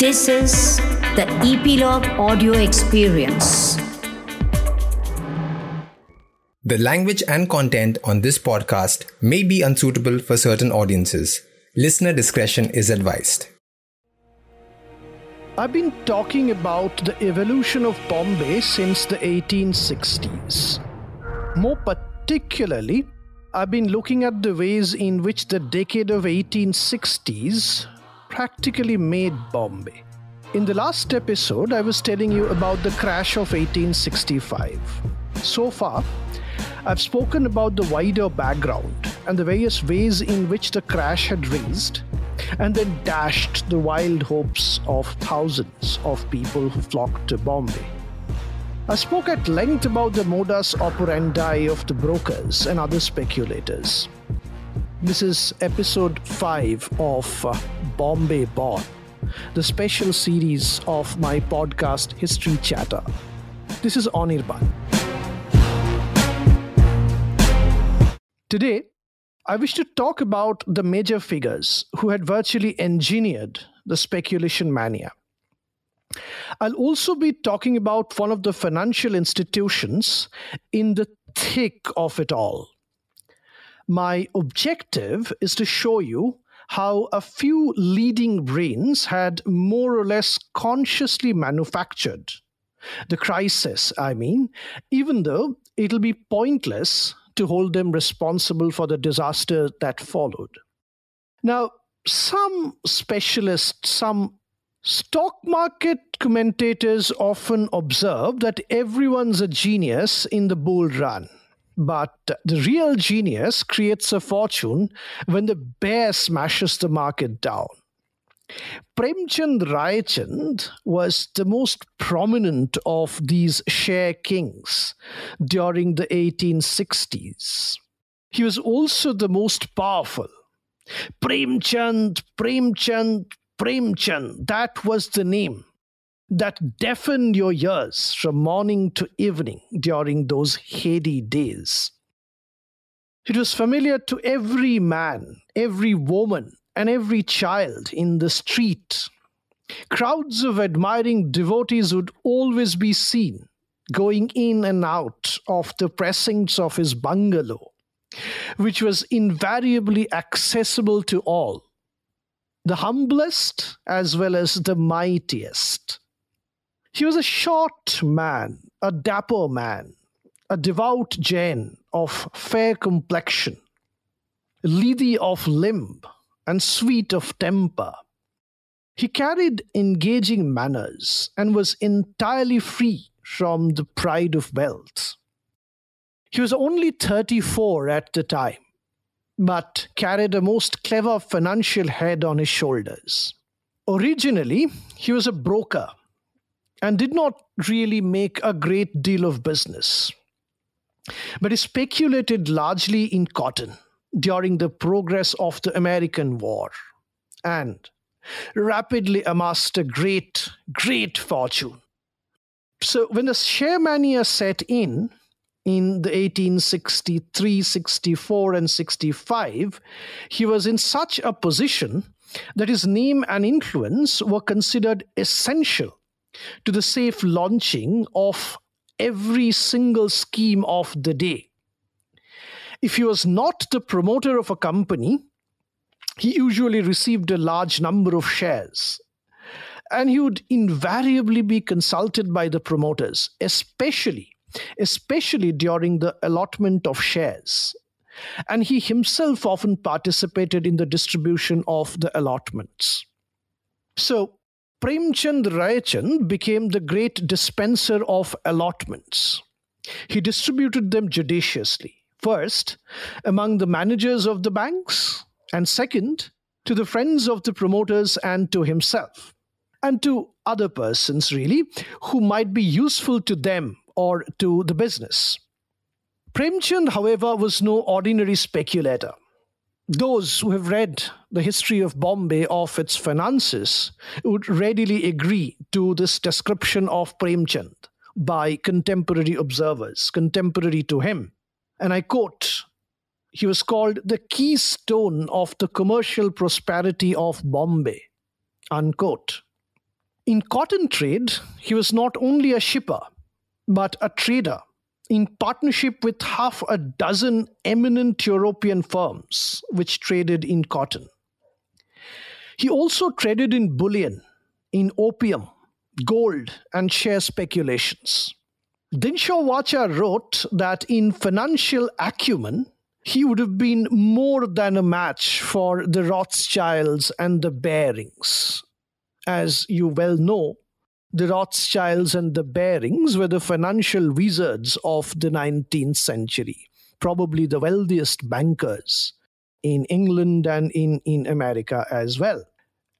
This is the Epilogue Audio Experience. The language and content on this podcast may be unsuitable for certain audiences. Listener discretion is advised. I've been talking about the evolution of Bombay since the 1860s. More particularly, I've been looking at the ways in which the decade of 1860s practically made Bombay. In the last episode, I was telling you about the crash of 1865. So far, I've spoken about the wider background and the various ways in which the crash had raised and then dashed the wild hopes of thousands of people who flocked to Bombay. I spoke at length about the modus operandi of the brokers and other speculators. This is episode 5 of uh, Bombay Born, the special series of my podcast History Chatter. This is Anirban. Today, I wish to talk about the major figures who had virtually engineered the speculation mania. I'll also be talking about one of the financial institutions in the thick of it all. My objective is to show you how a few leading brains had more or less consciously manufactured the crisis, I mean, even though it'll be pointless to hold them responsible for the disaster that followed. Now, some specialists, some stock market commentators often observe that everyone's a genius in the bull run. But the real genius creates a fortune when the bear smashes the market down. Premchand Raychand was the most prominent of these share kings during the 1860s. He was also the most powerful. Premchand, Premchand, Premchand, that was the name that deafened your ears from morning to evening during those heady days. It was familiar to every man, every woman, and every child in the street. Crowds of admiring devotees would always be seen going in and out of the precincts of his bungalow, which was invariably accessible to all, the humblest as well as the mightiest. He was a short man, a dapper man, a devout Jain of fair complexion, lithe of limb, and sweet of temper. He carried engaging manners and was entirely free from the pride of wealth. He was only 34 at the time, but carried a most clever financial head on his shoulders. Originally, he was a broker and did not really make a great deal of business. But he speculated largely in cotton during the progress of the American War and rapidly amassed a great, great fortune. So when the share mania set in, in the 1863, 64, and 65, he was in such a position that his name and influence were considered essential to the safe launching of every single scheme of the day. If he was not the promoter of a company, he usually received a large number of shares. And he would invariably be consulted by the promoters, especially, especially during the allotment of shares. And he himself often participated in the distribution of the allotments. So, Premchand Raychand became the great dispenser of allotments. He distributed them judiciously First, among the managers of the banks, and second, to the friends of the promoters and to himself, and to other persons, really, who might be useful to them or to the business. Premchand, however, was no ordinary speculator. Those who have read the history of Bombay of its finances would readily agree to this description of Premchand by contemporary observers, contemporary to him and I quote, he was called the keystone of the commercial prosperity of Bombay, unquote. In cotton trade, he was not only a shipper, but a trader in partnership with half a dozen eminent European firms which traded in cotton. He also traded in bullion, in opium, gold, and share speculations. Dinshaw Wacha wrote that in financial acumen, he would have been more than a match for the Rothschilds and the Barings. As you well know, the Rothschilds and the Barings were the financial wizards of the 19th century, probably the wealthiest bankers in England and in, in America as well.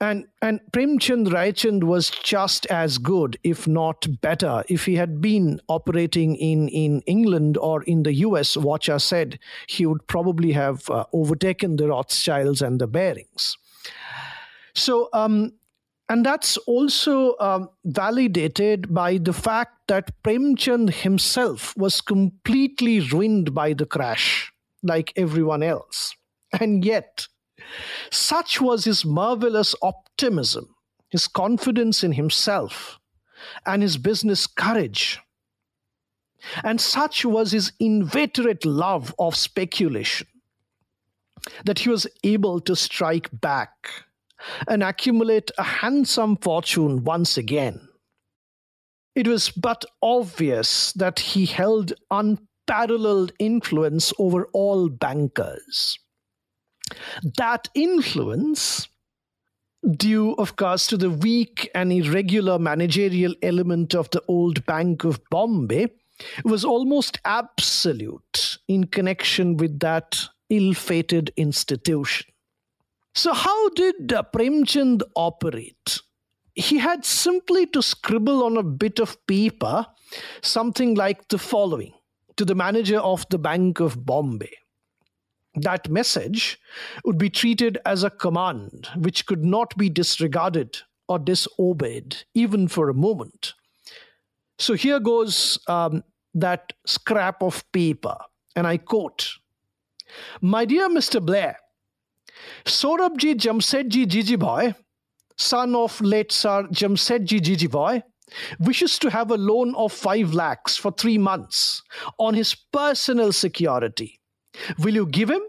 And, and Premchand Raichand was just as good, if not better. If he had been operating in, in England or in the US, Wacha said he would probably have uh, overtaken the Rothschilds and the Barings. So, um, and that's also um, validated by the fact that Premchand himself was completely ruined by the crash, like everyone else. And yet, such was his marvelous optimism, his confidence in himself, and his business courage. And such was his inveterate love of speculation that he was able to strike back and accumulate a handsome fortune once again. It was but obvious that he held unparalleled influence over all bankers. That influence, due, of course, to the weak and irregular managerial element of the old Bank of Bombay, was almost absolute in connection with that ill fated institution. So, how did uh, Premchand operate? He had simply to scribble on a bit of paper something like the following to the manager of the Bank of Bombay that message would be treated as a command which could not be disregarded or disobeyed even for a moment. So here goes um, that scrap of paper, and I quote My dear Mr. Blair, Saurabji Jamsetji Jejeebhoy, son of late Sir Jamsetji Jejeebhoy, wishes to have a loan of 5 lakhs for three months on his personal security Will you give him?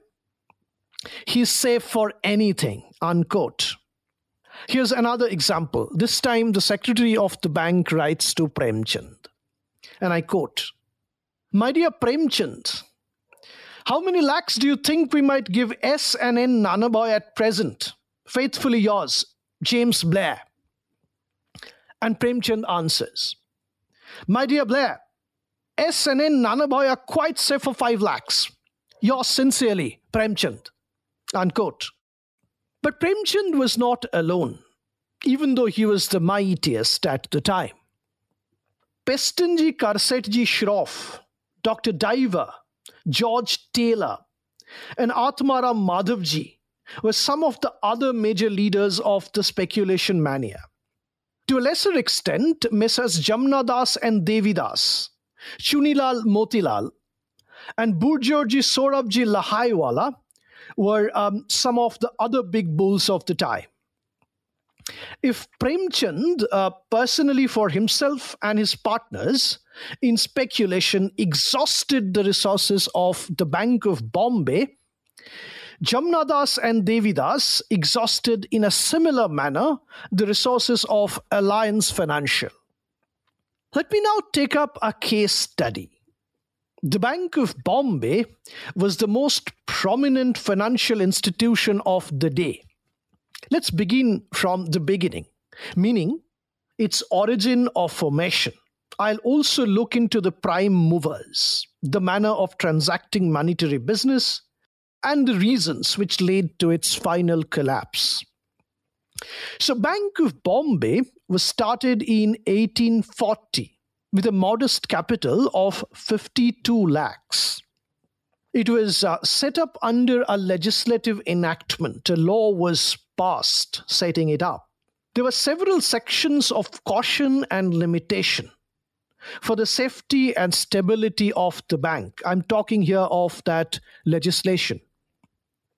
He's safe for anything. Unquote. Here's another example. This time, the secretary of the bank writes to Premchand, and I quote My dear Premchand, how many lakhs do you think we might give S and N Nanaboy at present? Faithfully yours, James Blair. And Premchand answers, My dear Blair, S and N Nanaboy are quite safe for 5 lakhs. Yours sincerely, Premchand. Unquote. But Premchand was not alone, even though he was the mightiest at the time. Pestonji Karsetji Shroff, Dr. Diver, George Taylor, and Atmaram Madhavji were some of the other major leaders of the speculation mania. To a lesser extent, Messrs. Jamnadas and Devidas, Chunilal Motilal, and Burjorji Sorabji Lahaiwala were um, some of the other big bulls of the time. If Premchand, uh, personally for himself and his partners, in speculation exhausted the resources of the Bank of Bombay, Jamnadas and Devidas exhausted in a similar manner the resources of Alliance Financial. Let me now take up a case study. The Bank of Bombay was the most prominent financial institution of the day. Let's begin from the beginning, meaning its origin or formation. I'll also look into the prime movers, the manner of transacting monetary business, and the reasons which led to its final collapse. So, Bank of Bombay was started in 1840 with a modest capital of 52 lakhs. It was uh, set up under a legislative enactment. A law was passed setting it up. There were several sections of caution and limitation for the safety and stability of the bank. I'm talking here of that legislation,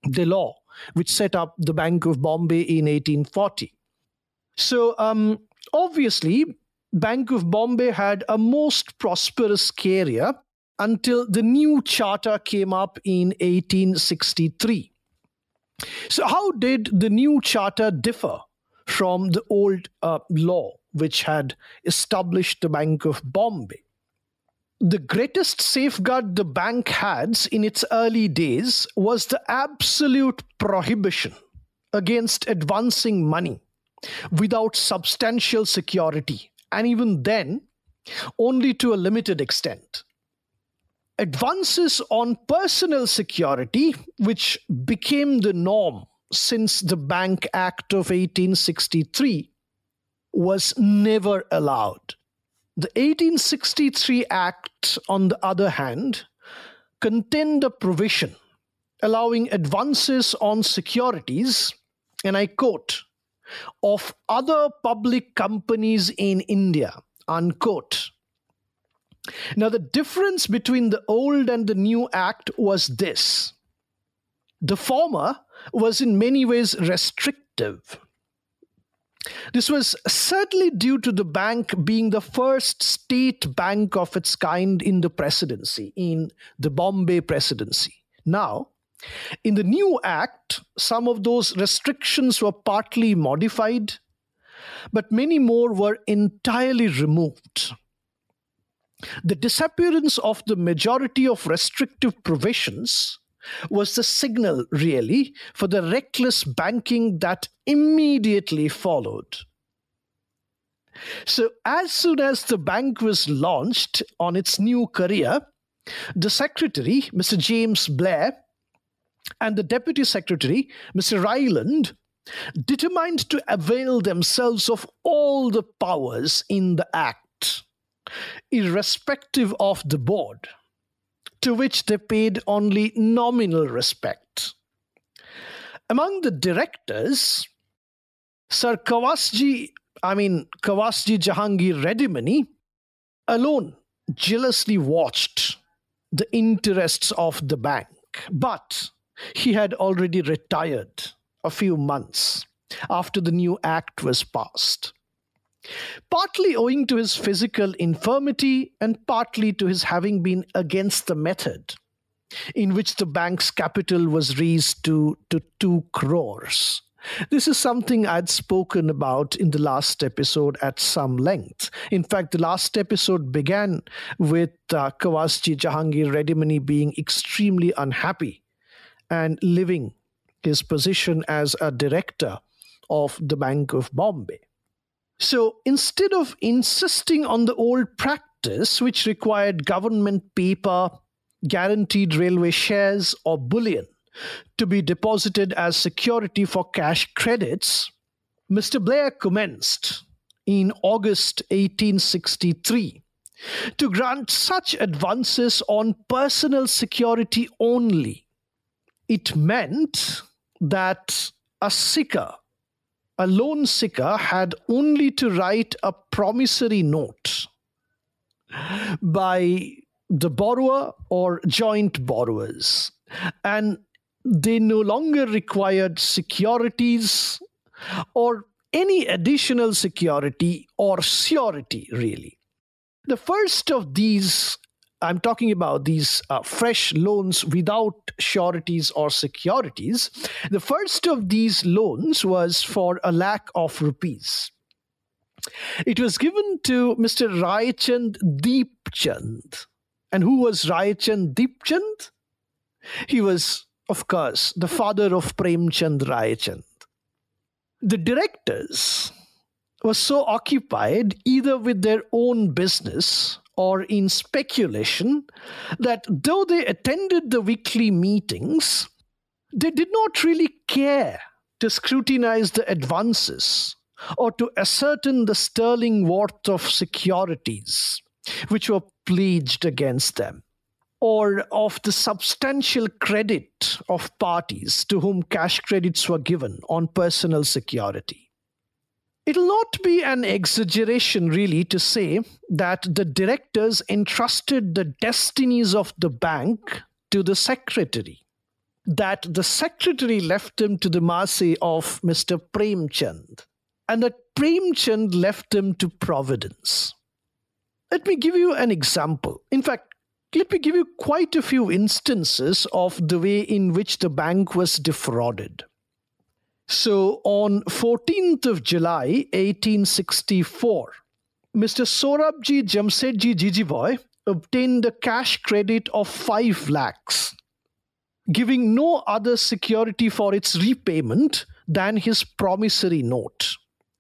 the law which set up the Bank of Bombay in 1840. So, um, Obviously, Bank of Bombay had a most prosperous career until the new charter came up in 1863. So, how did the new charter differ from the old uh, law which had established the Bank of Bombay? The greatest safeguard the bank had in its early days was the absolute prohibition against advancing money without substantial security, and even then, only to a limited extent advances on personal security, which became the norm since the Bank Act of 1863, was never allowed. The 1863 Act, on the other hand, contained a provision allowing advances on securities, and I quote, of other public companies in India, unquote, now, the difference between the old and the new act was this the former was in many ways restrictive. This was certainly due to the bank being the first state bank of its kind in the presidency, in the Bombay presidency. Now, in the new act, some of those restrictions were partly modified, but many more were entirely removed. The disappearance of the majority of restrictive provisions was the signal, really, for the reckless banking that immediately followed. So, as soon as the bank was launched on its new career, the secretary, Mr. James Blair, and the deputy secretary, Mr. Ryland, determined to avail themselves of all the powers in the Act irrespective of the board, to which they paid only nominal respect. Among the directors, Sir Kawasji, I mean Kawasji Jahangir Readymoney, alone jealously watched the interests of the bank, but he had already retired a few months after the new act was passed partly owing to his physical infirmity and partly to his having been against the method in which the bank's capital was raised to, to 2 crores. This is something I'd spoken about in the last episode at some length. In fact, the last episode began with uh, Jahangir Readymoney being extremely unhappy and living his position as a director of the Bank of Bombay. So instead of insisting on the old practice, which required government paper, guaranteed railway shares, or bullion to be deposited as security for cash credits, Mr. Blair commenced in August 1863 to grant such advances on personal security only. It meant that a seeker a loan seeker had only to write a promissory note by the borrower or joint borrowers. And they no longer required securities or any additional security or surety, really. The first of these I'm talking about these uh, fresh loans without sureties or securities. The first of these loans was for a lakh of rupees. It was given to Mr. Raichand Deepchand. And who was Raichand Deepchand? He was, of course, the father of Premchand Raichand. The directors were so occupied either with their own business or in speculation that though they attended the weekly meetings, they did not really care to scrutinize the advances or to ascertain the sterling worth of securities which were pledged against them, or of the substantial credit of parties to whom cash credits were given on personal security. It'll not be an exaggeration, really, to say that the directors entrusted the destinies of the bank to the secretary, that the secretary left them to the mercy of Mr. Premchand. and that Premchand left them to providence. Let me give you an example. In fact, let me give you quite a few instances of the way in which the bank was defrauded. So on 14th of July 1864, Mr. Sorabji Jamsetji Jejeebhoy obtained a cash credit of 5 lakhs, giving no other security for its repayment than his promissory note,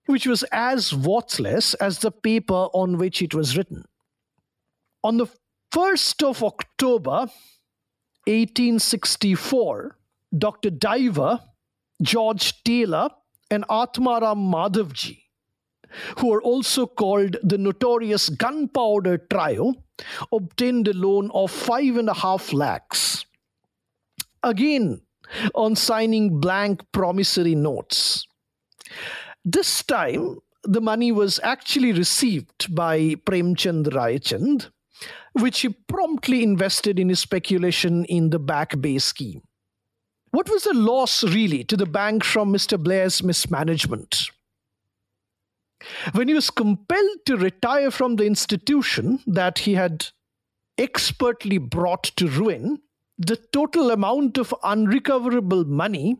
which was as worthless as the paper on which it was written. On the 1st of October 1864, Dr. Diver, George Taylor, and Atmaram Madhavji, who are also called the notorious Gunpowder Trio, obtained a loan of five and a half lakhs. Again, on signing blank promissory notes. This time, the money was actually received by Premchand Raychand which he promptly invested in his speculation in the Back Bay scheme. What was the loss really to the bank from Mr. Blair's mismanagement? When he was compelled to retire from the institution that he had expertly brought to ruin, the total amount of unrecoverable money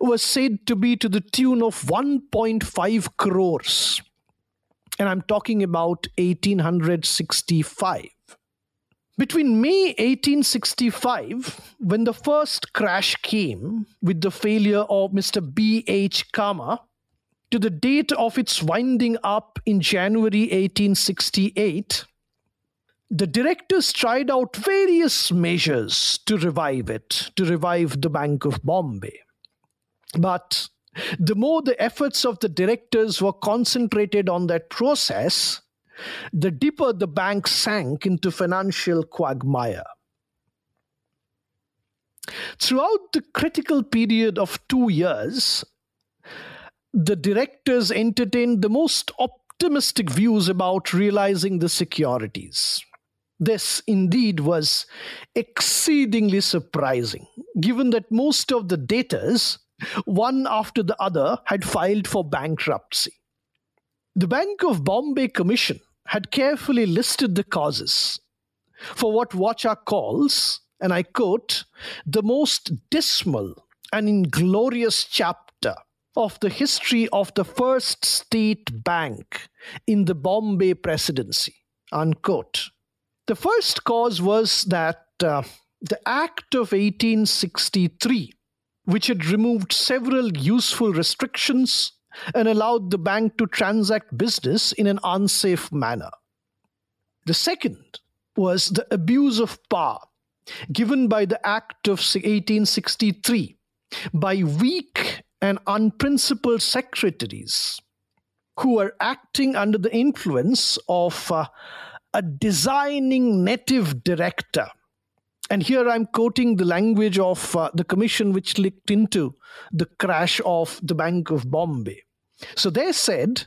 was said to be to the tune of 1.5 crores. And I'm talking about 1865. Between May 1865, when the first crash came with the failure of Mr. B.H. Kama, to the date of its winding up in January 1868, the directors tried out various measures to revive it, to revive the Bank of Bombay. But the more the efforts of the directors were concentrated on that process, the deeper the bank sank into financial quagmire. Throughout the critical period of two years, the directors entertained the most optimistic views about realizing the securities. This indeed was exceedingly surprising, given that most of the debtors, one after the other, had filed for bankruptcy. The Bank of Bombay Commission had carefully listed the causes for what Wacha calls, and I quote, the most dismal and inglorious chapter of the history of the first state bank in the Bombay presidency, unquote. The first cause was that uh, the Act of 1863, which had removed several useful restrictions and allowed the bank to transact business in an unsafe manner. The second was the abuse of power given by the Act of 1863 by weak and unprincipled secretaries who were acting under the influence of uh, a designing native director and here I'm quoting the language of uh, the commission which looked into the crash of the Bank of Bombay. So they said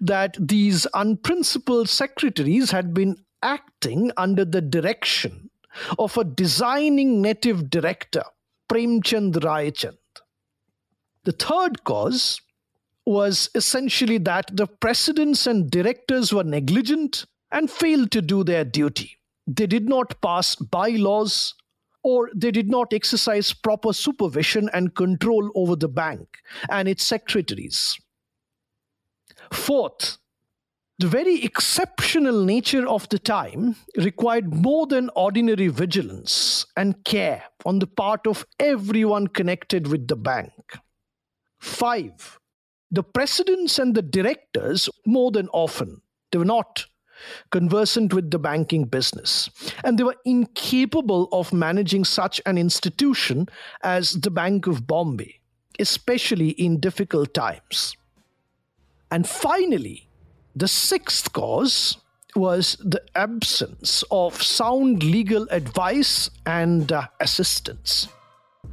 that these unprincipled secretaries had been acting under the direction of a designing native director, Premchand Raychand. The third cause was essentially that the presidents and directors were negligent and failed to do their duty they did not pass bylaws or they did not exercise proper supervision and control over the bank and its secretaries. Fourth, the very exceptional nature of the time required more than ordinary vigilance and care on the part of everyone connected with the bank. Five, the presidents and the directors, more than often, they were not conversant with the banking business, and they were incapable of managing such an institution as the Bank of Bombay, especially in difficult times. And finally, the sixth cause was the absence of sound legal advice and uh, assistance.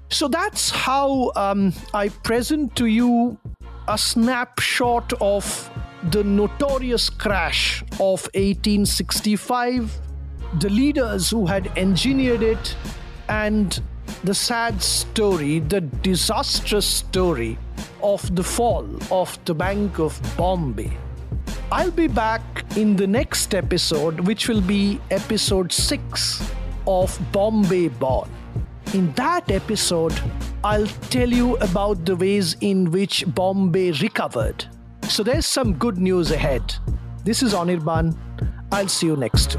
So that's how um, I present to you a snapshot of the notorious crash of 1865, the leaders who had engineered it, and the sad story, the disastrous story of the fall of the Bank of Bombay. I'll be back in the next episode, which will be episode 6 of Bombay Born. In that episode, I'll tell you about the ways in which Bombay recovered. So there's some good news ahead. This is Anirban. I'll see you next.